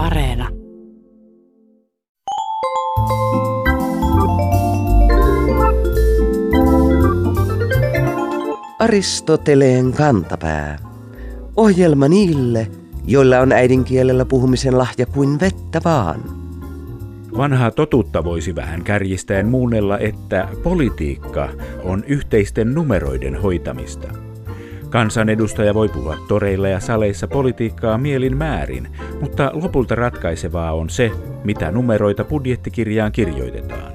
Areena. Aristoteleen kantapää. Ohjelma niille, joilla on äidinkielellä puhumisen lahja kuin vettä vaan. Vanhaa totuutta voisi vähän kärjistäen muunnella, että politiikka on yhteisten numeroiden hoitamista. Kansanedustaja voi puhua toreilla ja saleissa politiikkaa mielin määrin, mutta lopulta ratkaisevaa on se, mitä numeroita budjettikirjaan kirjoitetaan.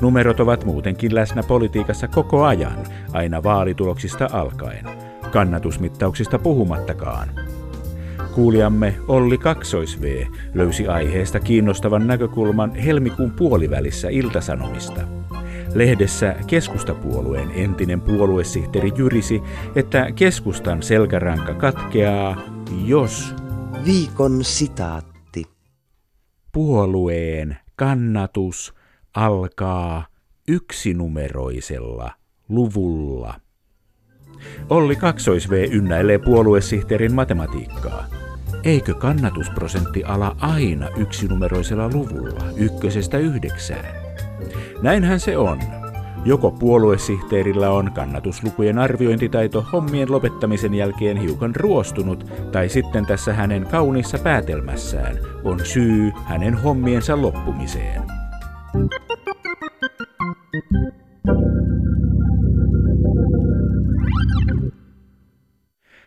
Numerot ovat muutenkin läsnä politiikassa koko ajan, aina vaalituloksista alkaen, kannatusmittauksista puhumattakaan. Kuulijamme Olli Kaksois-V löysi aiheesta kiinnostavan näkökulman helmikuun puolivälissä Iltasanomista. Lehdessä keskustapuolueen entinen puoluesihteeri jyrisi, että keskustan selkäranka katkeaa, jos Viikon sitaatti. puolueen kannatus alkaa yksinumeroisella luvulla. Olli Kaksois-V ynnäilee puoluesihteerin matematiikkaa. Eikö kannatusprosentti ala aina yksinumeroisella luvulla, ykkösestä yhdeksään? Näinhän se on. Joko puoluesihteerillä on kannatuslukujen arviointitaito hommien lopettamisen jälkeen hiukan ruostunut, tai sitten tässä hänen kauniissa päätelmässään on syy hänen hommiensa loppumiseen.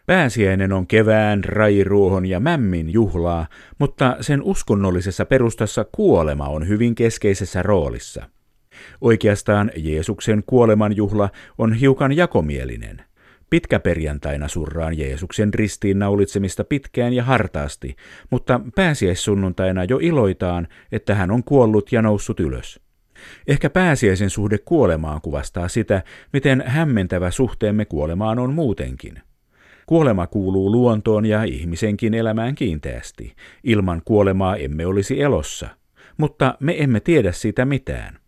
Pääsiäinen on kevään, rairuohon ja mämmin juhlaa, mutta sen uskonnollisessa perustassa kuolema on hyvin keskeisessä roolissa. Oikeastaan Jeesuksen kuolemanjuhla on hiukan jakomielinen. Pitkäperjantaina surraan Jeesuksen ristiin naulitsemista pitkään ja hartaasti, mutta pääsiäissunnuntaina jo iloitaan, että hän on kuollut ja noussut ylös. Ehkä pääsiäisen suhde kuolemaan kuvastaa sitä, miten hämmentävä suhteemme kuolemaan on muutenkin. Kuolema kuuluu luontoon ja ihmisenkin elämään kiinteästi. Ilman kuolemaa emme olisi elossa, mutta me emme tiedä siitä mitään.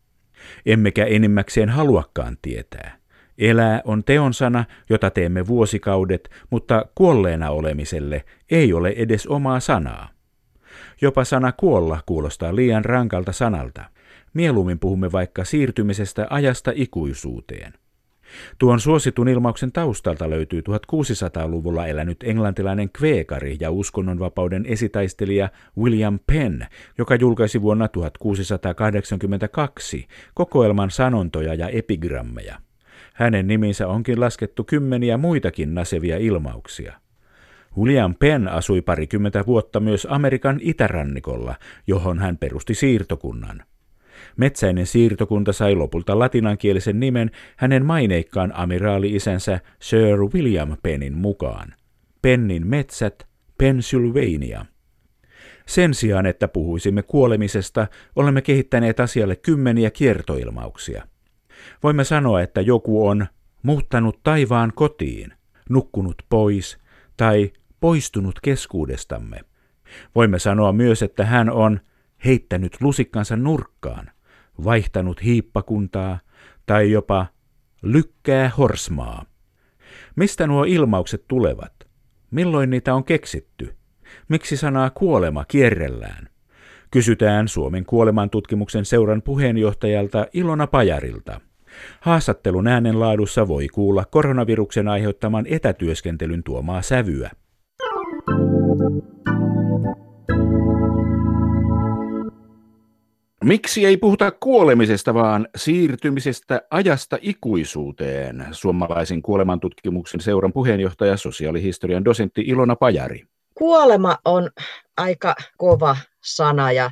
Emmekä enimmäkseen haluakaan tietää. Elää on teonsana, jota teemme vuosikaudet, mutta kuolleena olemiselle ei ole edes omaa sanaa. Jopa sana kuolla kuulostaa liian rankalta sanalta. Mieluummin puhumme vaikka siirtymisestä ajasta ikuisuuteen. Tuon suositun ilmauksen taustalta löytyy 1600-luvulla elänyt englantilainen kveekari ja uskonnonvapauden esitaistelija William Penn, joka julkaisi vuonna 1682 kokoelman sanontoja ja epigrammeja. Hänen niminsä onkin laskettu kymmeniä muitakin nasevia ilmauksia. William Penn asui parikymmentä vuotta myös Amerikan itärannikolla, johon hän perusti siirtokunnan. Metsäinen siirtokunta sai lopulta latinankielisen nimen hänen maineikkaan amiraali-isänsä Sir William Pennin mukaan. Pennin metsät, Pennsylvania. Sen sijaan, että puhuisimme kuolemisesta, olemme kehittäneet asialle kymmeniä kiertoilmauksia. Voimme sanoa, että joku on muuttanut taivaan kotiin, nukkunut pois tai poistunut keskuudestamme. Voimme sanoa myös, että hän on heittänyt lusikkansa nurkkaan, vaihtanut hiippakuntaa tai jopa lykkää horsmaa. Mistä nuo ilmaukset tulevat? Milloin niitä on keksitty? Miksi sanaa kuolema kierrellään? Kysytään Suomen kuolemantutkimuksen seuran puheenjohtajalta Ilona Pajarilta. Haastattelun äänenlaadussa voi kuulla koronaviruksen aiheuttaman etätyöskentelyn tuomaa sävyä. Miksi ei puhuta kuolemisesta, vaan siirtymisestä ajasta ikuisuuteen? Suomalaisen kuolemantutkimuksen seuran puheenjohtaja, sosiaalihistorian dosentti Ilona Pajari. Kuolema on aika kova sana ja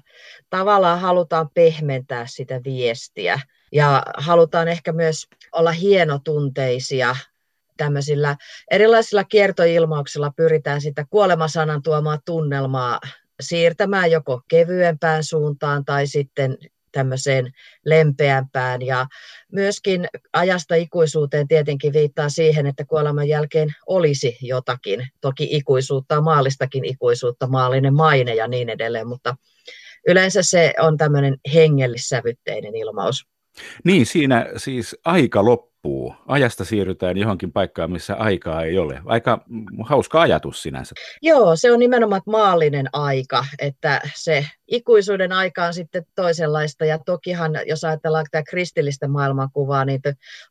tavallaan halutaan pehmentää sitä viestiä ja halutaan ehkä myös olla hienotunteisia tämmöisillä erilaisilla kiertoilmauksilla pyritään sitä kuolemasanan tuomaa tunnelmaa siirtämään joko kevyempään suuntaan tai sitten tämmöiseen lempeämpään. Ja myöskin ajasta ikuisuuteen tietenkin viittaa siihen, että kuoleman jälkeen olisi jotakin. Toki ikuisuutta, maallistakin ikuisuutta, maallinen maine ja niin edelleen, mutta yleensä se on tämmöinen hengellissävytteinen ilmaus. Niin, siinä siis aika loppuu. Ajasta siirrytään johonkin paikkaan, missä aikaa ei ole. Aika hauska ajatus sinänsä. Joo, se on nimenomaan maallinen aika, että se ikuisuuden aika on sitten toisenlaista. Ja tokihan, jos ajatellaan tämä kristillistä maailmankuvaa, niin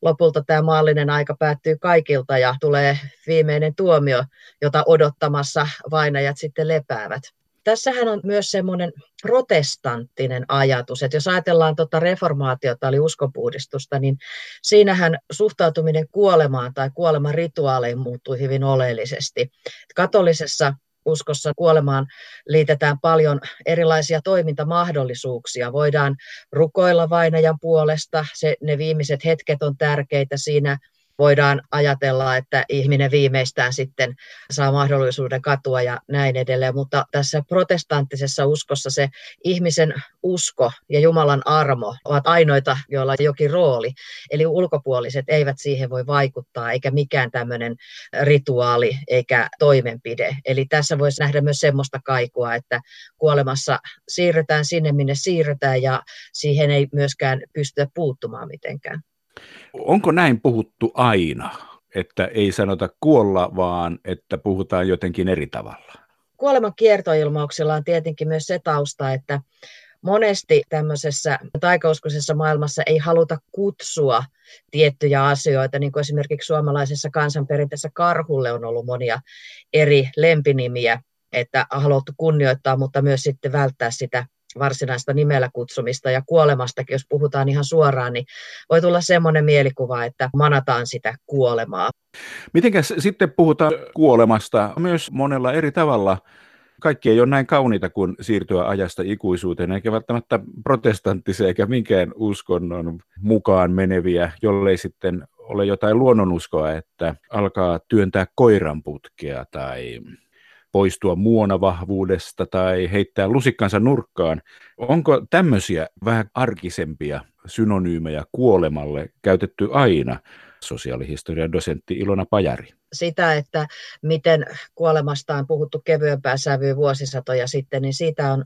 lopulta tämä maallinen aika päättyy kaikilta ja tulee viimeinen tuomio, jota odottamassa vainajat sitten lepäävät tässähän on myös semmoinen protestanttinen ajatus, että jos ajatellaan tuota reformaatiota, eli uskopuhdistusta, niin siinähän suhtautuminen kuolemaan tai kuoleman rituaaleihin muuttui hyvin oleellisesti. Katolisessa uskossa kuolemaan liitetään paljon erilaisia toimintamahdollisuuksia. Voidaan rukoilla vainajan puolesta, se, ne viimeiset hetket on tärkeitä siinä voidaan ajatella, että ihminen viimeistään sitten saa mahdollisuuden katua ja näin edelleen, mutta tässä protestanttisessa uskossa se ihmisen usko ja Jumalan armo ovat ainoita, joilla on jokin rooli, eli ulkopuoliset eivät siihen voi vaikuttaa, eikä mikään tämmöinen rituaali eikä toimenpide. Eli tässä voisi nähdä myös semmoista kaikua, että kuolemassa siirretään sinne, minne siirretään, ja siihen ei myöskään pystytä puuttumaan mitenkään. Onko näin puhuttu aina, että ei sanota kuolla, vaan että puhutaan jotenkin eri tavalla? Kuoleman kiertoilmauksella on tietenkin myös se tausta, että monesti tämmöisessä taikauskoisessa maailmassa ei haluta kutsua tiettyjä asioita, niin kuin esimerkiksi suomalaisessa kansanperinteessä karhulle on ollut monia eri lempinimiä, että haluttu kunnioittaa, mutta myös sitten välttää sitä varsinaista nimellä kutsumista ja kuolemastakin, jos puhutaan ihan suoraan, niin voi tulla semmoinen mielikuva, että manataan sitä kuolemaa. Mitenkäs sitten puhutaan kuolemasta myös monella eri tavalla? Kaikki ei ole näin kauniita kuin siirtyä ajasta ikuisuuteen, eikä välttämättä protestanttisen eikä minkään uskonnon mukaan meneviä, jollei sitten ole jotain luonnonuskoa, että alkaa työntää koiranputkea tai poistua muonavahvuudesta tai heittää lusikkansa nurkkaan. Onko tämmöisiä vähän arkisempia synonyymejä kuolemalle käytetty aina? Sosiaalihistorian dosentti Ilona Pajari. Sitä, että miten kuolemasta on puhuttu kevyempää sävyä vuosisatoja sitten, niin siitä on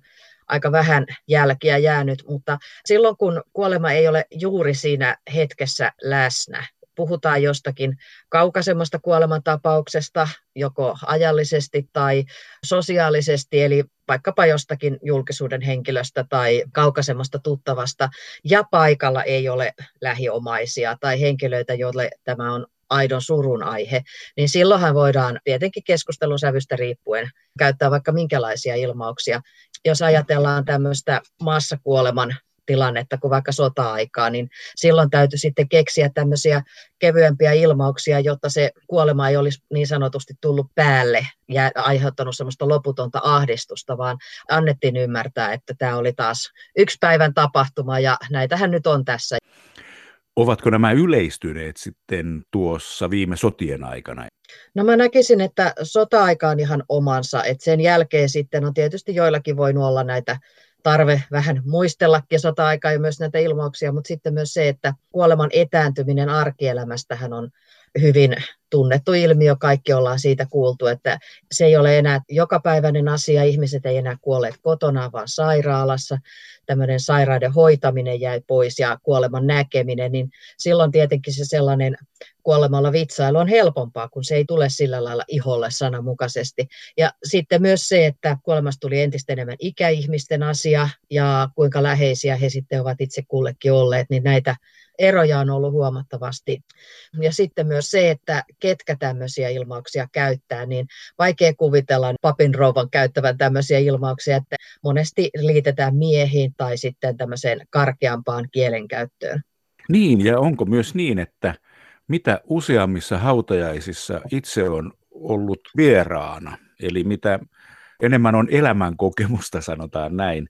aika vähän jälkiä jäänyt, mutta silloin kun kuolema ei ole juuri siinä hetkessä läsnä, puhutaan jostakin kaukaisemmasta kuolemantapauksesta, joko ajallisesti tai sosiaalisesti, eli vaikkapa jostakin julkisuuden henkilöstä tai kaukaisemmasta tuttavasta, ja paikalla ei ole lähiomaisia tai henkilöitä, joille tämä on aidon surun aihe, niin silloinhan voidaan tietenkin keskustelun sävystä riippuen käyttää vaikka minkälaisia ilmauksia. Jos ajatellaan tämmöistä maassakuoleman tilannetta kuin vaikka sota-aikaa, niin silloin täytyy sitten keksiä tämmöisiä kevyempiä ilmauksia, jotta se kuolema ei olisi niin sanotusti tullut päälle ja aiheuttanut semmoista loputonta ahdistusta, vaan annettiin ymmärtää, että tämä oli taas yksi päivän tapahtuma ja näitähän nyt on tässä. Ovatko nämä yleistyneet sitten tuossa viime sotien aikana? No mä näkisin, että sota-aika on ihan omansa, että sen jälkeen sitten on tietysti joillakin voinut olla näitä tarve vähän muistellakin sota-aikaa ja myös näitä ilmauksia, mutta sitten myös se, että kuoleman etääntyminen arkielämästähän on hyvin tunnettu ilmiö, kaikki ollaan siitä kuultu, että se ei ole enää jokapäiväinen asia, ihmiset ei enää kuolleet kotona, vaan sairaalassa, tämmöinen sairauden hoitaminen jäi pois ja kuoleman näkeminen, niin silloin tietenkin se sellainen kuolemalla vitsailu on helpompaa, kun se ei tule sillä lailla iholle sananmukaisesti. Ja sitten myös se, että kuolemasta tuli entistä enemmän ikäihmisten asia ja kuinka läheisiä he sitten ovat itse kullekin olleet, niin näitä eroja on ollut huomattavasti. Ja sitten myös se, että ketkä tämmöisiä ilmauksia käyttää, niin vaikea kuvitella papin rouvan käyttävän tämmöisiä ilmauksia, että monesti liitetään miehiin tai sitten tämmöiseen karkeampaan kielenkäyttöön. Niin, ja onko myös niin, että mitä useammissa hautajaisissa itse on ollut vieraana, eli mitä enemmän on elämän kokemusta, sanotaan näin,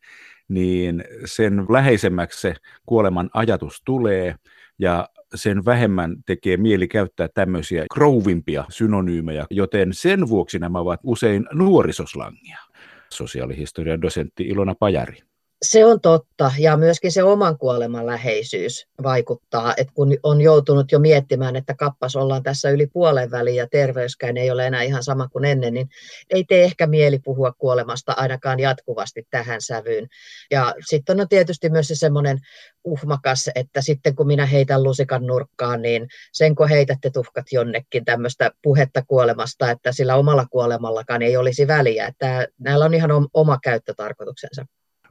niin sen läheisemmäksi se kuoleman ajatus tulee ja sen vähemmän tekee mieli käyttää tämmöisiä krouvimpia synonyymejä, joten sen vuoksi nämä ovat usein nuorisoslangia. Sosiaalihistorian dosentti Ilona Pajari. Se on totta, ja myöskin se oman kuoleman läheisyys vaikuttaa, että kun on joutunut jo miettimään, että kappas ollaan tässä yli puolen väliin ja terveyskään ei ole enää ihan sama kuin ennen, niin ei tee ehkä mieli puhua kuolemasta ainakaan jatkuvasti tähän sävyyn. Ja sitten on tietysti myös se semmoinen uhmakas, että sitten kun minä heitän lusikan nurkkaan, niin sen kun heitätte tuhkat jonnekin tämmöistä puhetta kuolemasta, että sillä omalla kuolemallakaan ei olisi väliä. Että näillä on ihan oma käyttötarkoituksensa.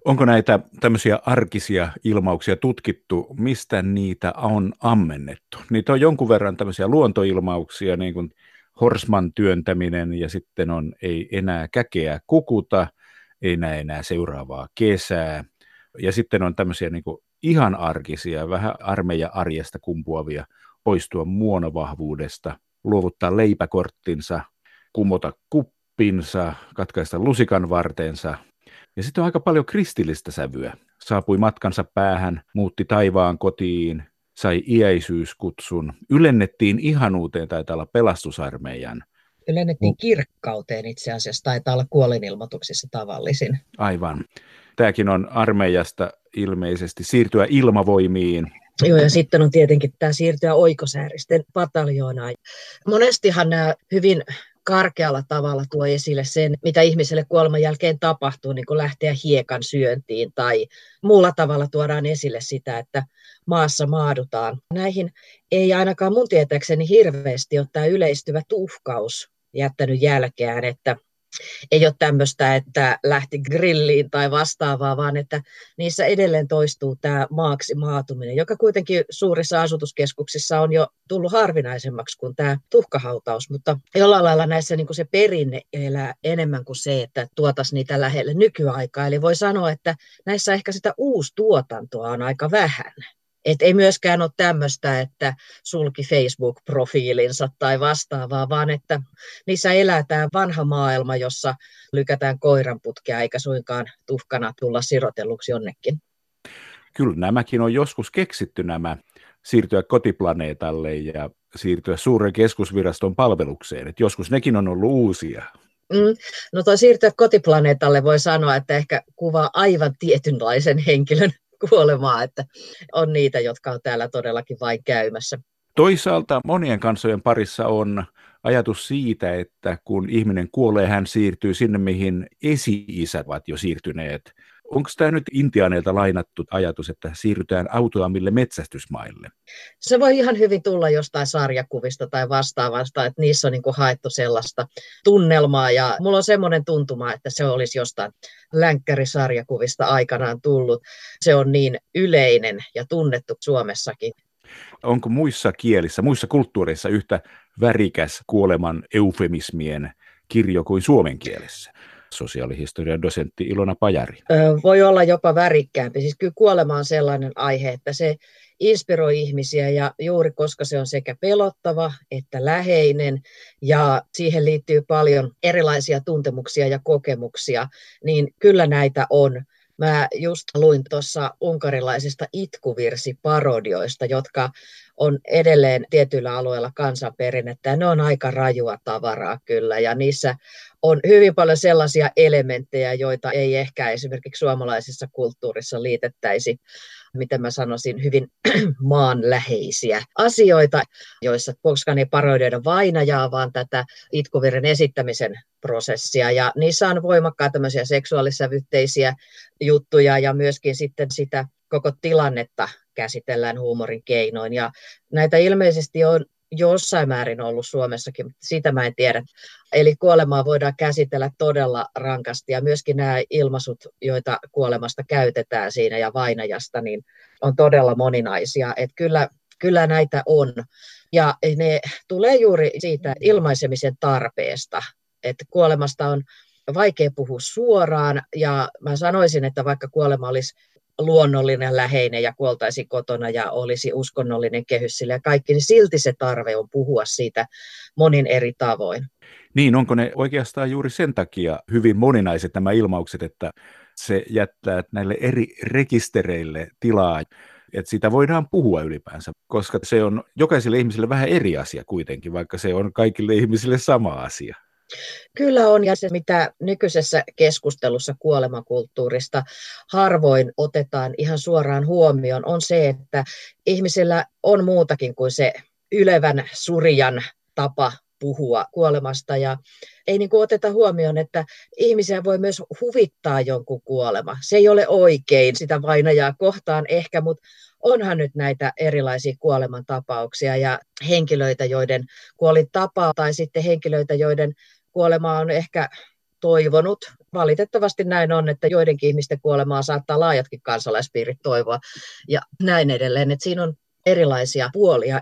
Onko näitä tämmöisiä arkisia ilmauksia tutkittu, mistä niitä on ammennettu? Niitä on jonkun verran tämmöisiä luontoilmauksia, niin kuin horsman työntäminen ja sitten on ei enää käkeä kukuta, ei näe enää seuraavaa kesää. Ja sitten on tämmöisiä niin kuin ihan arkisia, vähän armeija arjesta kumpuavia, poistua muonovahvuudesta, luovuttaa leipäkorttinsa, kumota kuppinsa, katkaista lusikan vartensa, ja sitten on aika paljon kristillistä sävyä. Saapui matkansa päähän, muutti taivaan kotiin, sai iäisyyskutsun, ylennettiin ihanuuteen, taitaa olla pelastusarmeijan. Ylennettiin kirkkauteen itse asiassa, taitaa olla kuolinilmoituksissa tavallisin. Aivan. Tämäkin on armeijasta ilmeisesti siirtyä ilmavoimiin. Joo, ja sitten on tietenkin tämä siirtyä oikosääristen pataljoonaan. Monestihan nämä hyvin karkealla tavalla tuo esille sen, mitä ihmiselle kuoleman jälkeen tapahtuu, niin kuin lähteä hiekan syöntiin tai muulla tavalla tuodaan esille sitä, että maassa maadutaan. Näihin ei ainakaan mun tietääkseni hirveästi ole tämä yleistyvä tuhkaus jättänyt jälkeään, että ei ole tämmöistä, että lähti grilliin tai vastaavaa, vaan että niissä edelleen toistuu tämä maaksi maatuminen, joka kuitenkin suurissa asutuskeskuksissa on jo tullut harvinaisemmaksi kuin tämä tuhkahautaus, mutta jollain lailla näissä niin kuin se perinne elää enemmän kuin se, että tuotaisiin niitä lähelle nykyaikaa. Eli voi sanoa, että näissä ehkä sitä uustuotantoa on aika vähän. Et ei myöskään ole tämmöistä, että sulki Facebook-profiilinsa tai vastaavaa, vaan että niissä elää tämä vanha maailma, jossa lykätään koiranputkea eikä suinkaan tuhkana tulla sirotelluksi jonnekin. Kyllä nämäkin on joskus keksitty nämä siirtyä kotiplaneetalle ja siirtyä suuren keskusviraston palvelukseen. Et joskus nekin on ollut uusia. Mm. No tuo siirtyä kotiplaneetalle voi sanoa, että ehkä kuvaa aivan tietynlaisen henkilön kuolemaa, että on niitä, jotka on täällä todellakin vain käymässä. Toisaalta monien kansojen parissa on ajatus siitä, että kun ihminen kuolee, hän siirtyy sinne, mihin esi-isät ovat jo siirtyneet. Onko tämä nyt intiaaneilta lainattu ajatus, että siirrytään autoamille metsästysmaille? Se voi ihan hyvin tulla jostain sarjakuvista tai vastaavasta, että niissä on niin haettu sellaista tunnelmaa. Ja mulla on semmoinen tuntuma, että se olisi jostain länkkärisarjakuvista aikanaan tullut. Se on niin yleinen ja tunnettu Suomessakin. Onko muissa kielissä, muissa kulttuureissa yhtä värikäs kuoleman eufemismien kirjo kuin suomen kielessä? Sosiaalihistorian dosentti Ilona Pajari? Voi olla jopa värikkäämpi. Siis kyllä kuolema on sellainen aihe, että se inspiroi ihmisiä ja juuri koska se on sekä pelottava että läheinen ja siihen liittyy paljon erilaisia tuntemuksia ja kokemuksia, niin kyllä näitä on. Mä just luin tuossa unkarilaisista itkuvirsiparodioista, jotka on edelleen tietyillä alueilla kansanperinnettä ne on aika rajua tavaraa kyllä ja niissä on hyvin paljon sellaisia elementtejä, joita ei ehkä esimerkiksi suomalaisessa kulttuurissa liitettäisi, miten mä sanoisin, hyvin maanläheisiä asioita, joissa koskaan ei paroidioida vainajaa, vaan tätä itkuviren esittämisen prosessia. Ja niissä on voimakkaat tämmöisiä seksuaalissävytteisiä juttuja ja myöskin sitten sitä koko tilannetta käsitellään huumorin keinoin. Ja näitä ilmeisesti on jossain määrin ollut Suomessakin, mutta sitä mä en tiedä. Eli kuolemaa voidaan käsitellä todella rankasti ja myöskin nämä ilmaisut, joita kuolemasta käytetään siinä ja vainajasta, niin on todella moninaisia. Että kyllä, kyllä näitä on. Ja ne tulee juuri siitä ilmaisemisen tarpeesta, että kuolemasta on vaikea puhua suoraan ja mä sanoisin, että vaikka kuolema olisi luonnollinen, läheinen ja kuoltaisi kotona ja olisi uskonnollinen kehys sille ja kaikki, niin silti se tarve on puhua siitä monin eri tavoin. Niin, onko ne oikeastaan juuri sen takia hyvin moninaiset nämä ilmaukset, että se jättää näille eri rekistereille tilaa, että siitä voidaan puhua ylipäänsä, koska se on jokaiselle ihmiselle vähän eri asia kuitenkin, vaikka se on kaikille ihmisille sama asia. Kyllä on, ja se mitä nykyisessä keskustelussa kuolemakulttuurista harvoin otetaan ihan suoraan huomioon, on se, että ihmisillä on muutakin kuin se ylevän surijan tapa puhua kuolemasta ja ei niin kuin oteta huomioon, että ihmisiä voi myös huvittaa jonkun kuolema. Se ei ole oikein sitä vainajaa kohtaan ehkä, mutta onhan nyt näitä erilaisia kuolemantapauksia ja henkilöitä, joiden kuoli tapa tai sitten henkilöitä, joiden kuolema on ehkä toivonut. Valitettavasti näin on, että joidenkin ihmisten kuolemaa saattaa laajatkin kansalaispiirit toivoa ja näin edelleen. Että siinä on erilaisia puolia.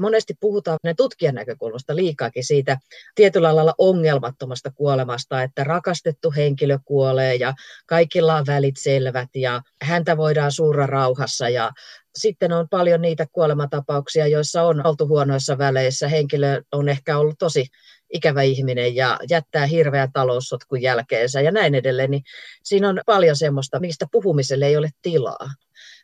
Monesti puhutaan ne tutkijan näkökulmasta liikaakin siitä tietyllä lailla ongelmattomasta kuolemasta, että rakastettu henkilö kuolee ja kaikilla on välit selvät ja häntä voidaan suurra rauhassa ja sitten on paljon niitä kuolematapauksia, joissa on oltu huonoissa väleissä. Henkilö on ehkä ollut tosi ikävä ihminen ja jättää hirveän taloussotkun jälkeensä ja näin edelleen, niin siinä on paljon semmoista, mistä puhumiselle ei ole tilaa.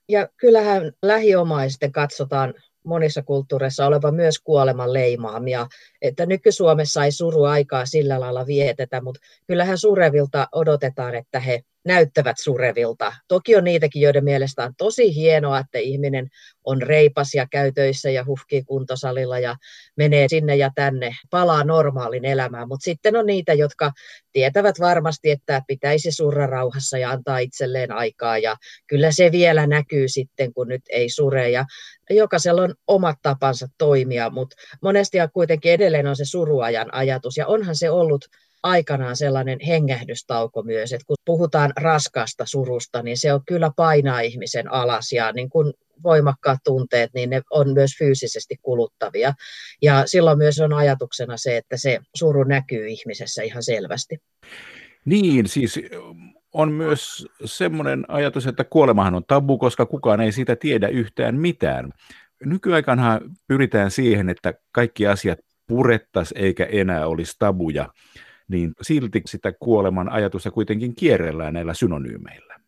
Ja kyllähän lähiomaisten katsotaan monissa kulttuureissa olevan myös kuoleman leimaamia, että nyky-Suomessa ei suruaikaa sillä lailla vietetä, mutta kyllähän surevilta odotetaan, että he näyttävät surevilta. Toki on niitäkin, joiden mielestä on tosi hienoa, että ihminen on reipas ja käy töissä ja huhkii kuntosalilla ja menee sinne ja tänne, palaa normaalin elämään. Mutta sitten on niitä, jotka tietävät varmasti, että pitäisi surra rauhassa ja antaa itselleen aikaa. Ja kyllä se vielä näkyy sitten, kun nyt ei sure. Ja jokaisella on omat tapansa toimia, mutta monesti kuitenkin edelleen on se suruajan ajatus. Ja onhan se ollut aikanaan sellainen hengähdystauko myös, että kun puhutaan raskasta surusta, niin se on kyllä painaa ihmisen alas ja niin kuin voimakkaat tunteet, niin ne on myös fyysisesti kuluttavia. Ja silloin myös on ajatuksena se, että se suru näkyy ihmisessä ihan selvästi. Niin, siis on myös semmoinen ajatus, että kuolemahan on tabu, koska kukaan ei siitä tiedä yhtään mitään. Nykyaikanahan pyritään siihen, että kaikki asiat purettaisiin eikä enää olisi tabuja niin silti sitä kuoleman ajatusta kuitenkin kierrellään näillä synonyymeillä.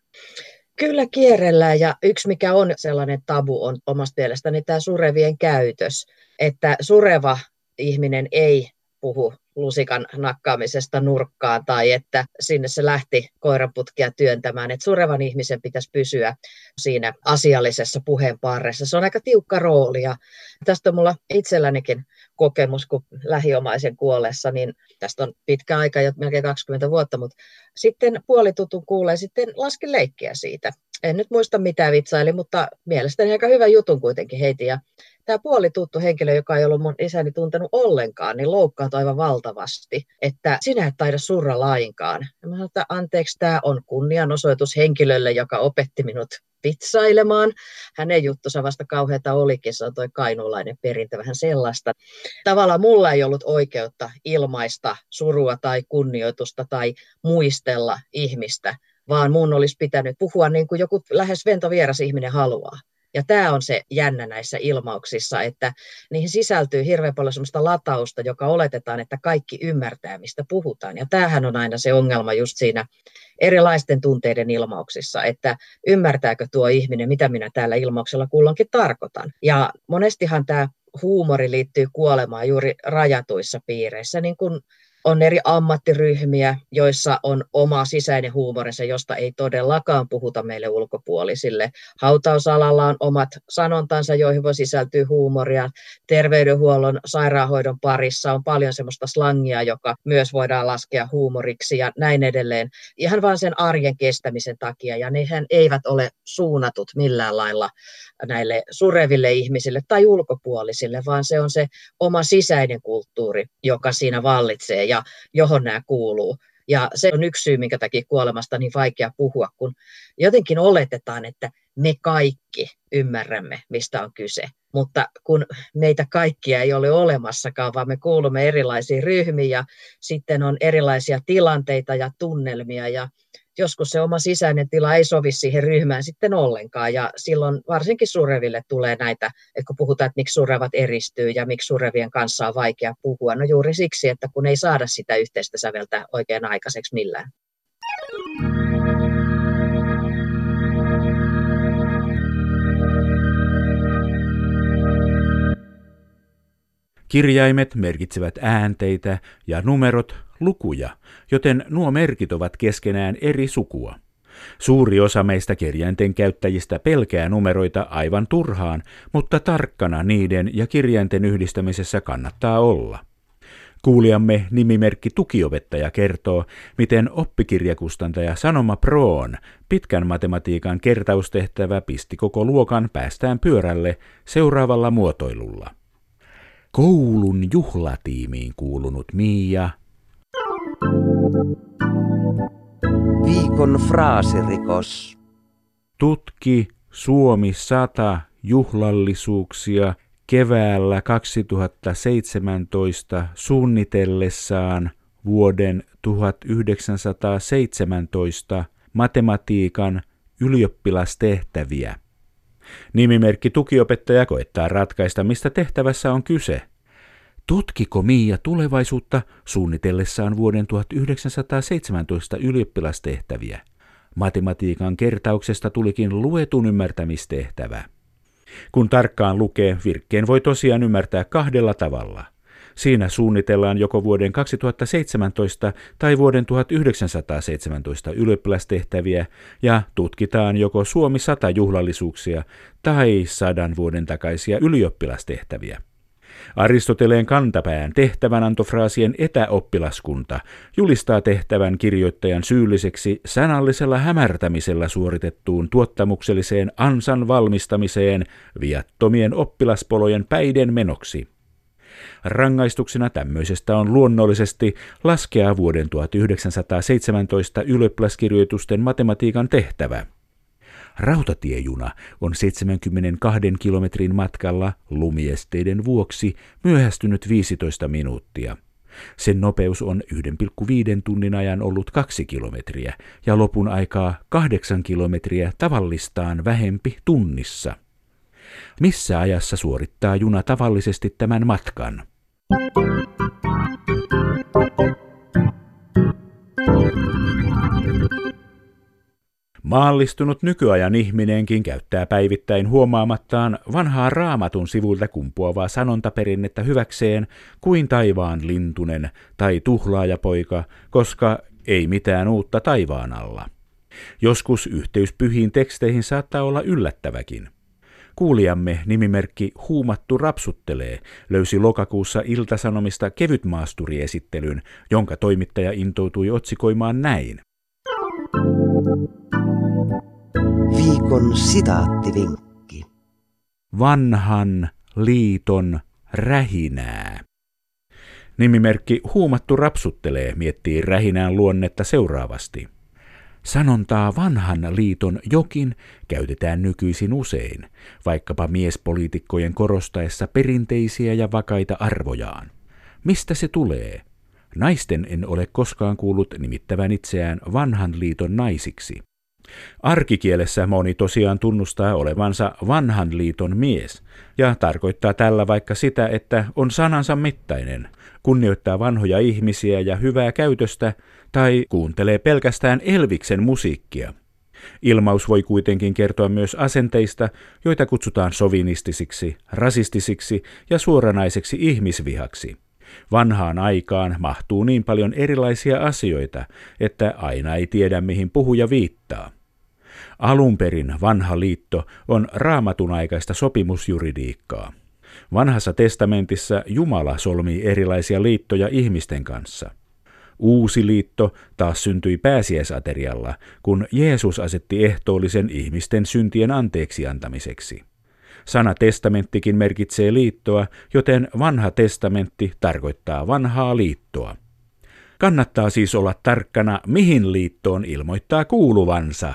Kyllä kierrellään ja yksi mikä on sellainen tabu on omasta mielestäni tämä surevien käytös, että sureva ihminen ei puhu lusikan nakkaamisesta nurkkaan tai että sinne se lähti koiranputkia työntämään. Että surevan ihmisen pitäisi pysyä siinä asiallisessa puheenparressa. Se on aika tiukka rooli ja tästä on mulla itsellänikin kokemus, kun lähiomaisen kuollessa, niin tästä on pitkä aika, jo melkein 20 vuotta, mutta sitten puolitutun kuulee sitten lasken leikkiä siitä. En nyt muista mitä vitsaili, mutta mielestäni aika hyvä jutun kuitenkin heiti. Ja tämä puolituttu henkilö, joka ei ollut mun isäni tuntenut ollenkaan, niin loukkaantui aivan valtavasti, että sinä et taida surra lainkaan. Ja mä sanoin, että anteeksi, tämä on kunnianosoitus henkilölle, joka opetti minut vitsailemaan. Hänen juttusa vasta kauheata olikin, se on toi kainuulainen perintö, vähän sellaista. Tavallaan mulla ei ollut oikeutta ilmaista surua tai kunnioitusta tai muistella ihmistä, vaan mun olisi pitänyt puhua niin kuin joku lähes ventovieras ihminen haluaa. Ja tämä on se jännä näissä ilmauksissa, että niihin sisältyy hirveän paljon sellaista latausta, joka oletetaan, että kaikki ymmärtää, mistä puhutaan. Ja tämähän on aina se ongelma just siinä erilaisten tunteiden ilmauksissa, että ymmärtääkö tuo ihminen, mitä minä täällä ilmauksella kulloinkin tarkoitan. Ja monestihan tämä huumori liittyy kuolemaan juuri rajatuissa piireissä, niin kuin on eri ammattiryhmiä, joissa on oma sisäinen huumorinsa, josta ei todellakaan puhuta meille ulkopuolisille. Hautausalalla on omat sanontansa, joihin voi sisältyä huumoria. Terveydenhuollon, sairaanhoidon parissa on paljon semmoista slangia, joka myös voidaan laskea huumoriksi ja näin edelleen. Ihan vain sen arjen kestämisen takia, ja nehän eivät ole suunnatut millään lailla näille sureville ihmisille tai ulkopuolisille, vaan se on se oma sisäinen kulttuuri, joka siinä vallitsee ja johon nämä kuuluu. Ja se on yksi syy, minkä takia kuolemasta niin vaikea puhua, kun jotenkin oletetaan, että me kaikki ymmärrämme, mistä on kyse. Mutta kun meitä kaikkia ei ole olemassakaan, vaan me kuulumme erilaisiin ryhmiin ja sitten on erilaisia tilanteita ja tunnelmia ja joskus se oma sisäinen tila ei sovi siihen ryhmään sitten ollenkaan. Ja silloin varsinkin sureville tulee näitä, että kun puhutaan, että miksi surevat eristyy ja miksi surevien kanssa on vaikea puhua. No juuri siksi, että kun ei saada sitä yhteistä säveltä oikein aikaiseksi millään. Kirjaimet merkitsevät äänteitä ja numerot lukuja, joten nuo merkit ovat keskenään eri sukua. Suuri osa meistä kirjainten käyttäjistä pelkää numeroita aivan turhaan, mutta tarkkana niiden ja kirjainten yhdistämisessä kannattaa olla. Kuulijamme nimimerkki tukiopettaja kertoo, miten oppikirjakustantaja Sanoma Proon pitkän matematiikan kertaustehtävä pisti koko luokan päästään pyörälle seuraavalla muotoilulla. Koulun juhlatiimiin kuulunut Miia. Viikon fraasirikos. Tutki Suomi 100 juhlallisuuksia keväällä 2017 suunnitellessaan vuoden 1917 matematiikan ylioppilastehtäviä. Nimimerkki tukiopettaja koettaa ratkaista, mistä tehtävässä on kyse. Tutkiko Miia tulevaisuutta suunnitellessaan vuoden 1917 ylioppilastehtäviä? Matematiikan kertauksesta tulikin luetun ymmärtämistehtävä. Kun tarkkaan lukee, virkkeen voi tosiaan ymmärtää kahdella tavalla. Siinä suunnitellaan joko vuoden 2017 tai vuoden 1917 ylioppilastehtäviä ja tutkitaan joko Suomi 100 juhlallisuuksia tai sadan vuoden takaisia ylioppilastehtäviä. Aristoteleen kantapään tehtävänantofraasien etäoppilaskunta julistaa tehtävän kirjoittajan syylliseksi sanallisella hämärtämisellä suoritettuun tuottamukselliseen ansan valmistamiseen viattomien oppilaspolojen päiden menoksi. Rangaistuksena tämmöisestä on luonnollisesti laskea vuoden 1917 ylioppilaskirjoitusten matematiikan tehtävä – Rautatiejuna on 72 kilometrin matkalla lumiesteiden vuoksi myöhästynyt 15 minuuttia. Sen nopeus on 1,5 tunnin ajan ollut 2 kilometriä ja lopun aikaa 8 kilometriä tavallistaan vähempi tunnissa. Missä ajassa suorittaa juna tavallisesti tämän matkan? Maallistunut nykyajan ihminenkin käyttää päivittäin huomaamattaan vanhaa raamatun sivuilta kumpuavaa sanontaperinnettä hyväkseen kuin taivaan lintunen tai tuhlaajapoika, koska ei mitään uutta taivaan alla. Joskus yhteys pyhiin teksteihin saattaa olla yllättäväkin. Kuulijamme nimimerkki Huumattu rapsuttelee löysi lokakuussa Iltasanomista kevytmaasturiesittelyn, jonka toimittaja intoutui otsikoimaan näin. Viikon sitaattivinkki. Vanhan liiton rähinää. Nimimerkki Huumattu rapsuttelee miettii rähinään luonnetta seuraavasti. Sanontaa vanhan liiton jokin käytetään nykyisin usein, vaikkapa miespoliitikkojen korostaessa perinteisiä ja vakaita arvojaan. Mistä se tulee? Naisten en ole koskaan kuullut nimittävän itseään vanhan liiton naisiksi. Arkikielessä moni tosiaan tunnustaa olevansa vanhan liiton mies, ja tarkoittaa tällä vaikka sitä, että on sanansa mittainen, kunnioittaa vanhoja ihmisiä ja hyvää käytöstä, tai kuuntelee pelkästään Elviksen musiikkia. Ilmaus voi kuitenkin kertoa myös asenteista, joita kutsutaan sovinistisiksi, rasistisiksi ja suoranaiseksi ihmisvihaksi. Vanhaan aikaan mahtuu niin paljon erilaisia asioita, että aina ei tiedä mihin puhuja viittaa. Alun perin vanha liitto on raamatun aikaista sopimusjuridiikkaa. Vanhassa testamentissa Jumala solmii erilaisia liittoja ihmisten kanssa. Uusi liitto taas syntyi pääsiäisaterialla, kun Jeesus asetti ehtoollisen ihmisten syntien anteeksi antamiseksi. Sana testamenttikin merkitsee liittoa, joten vanha testamentti tarkoittaa vanhaa liittoa. Kannattaa siis olla tarkkana, mihin liittoon ilmoittaa kuuluvansa.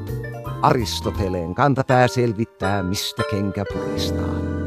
Aristoteleen kantapää selvittää, mistä kenkä puristaa.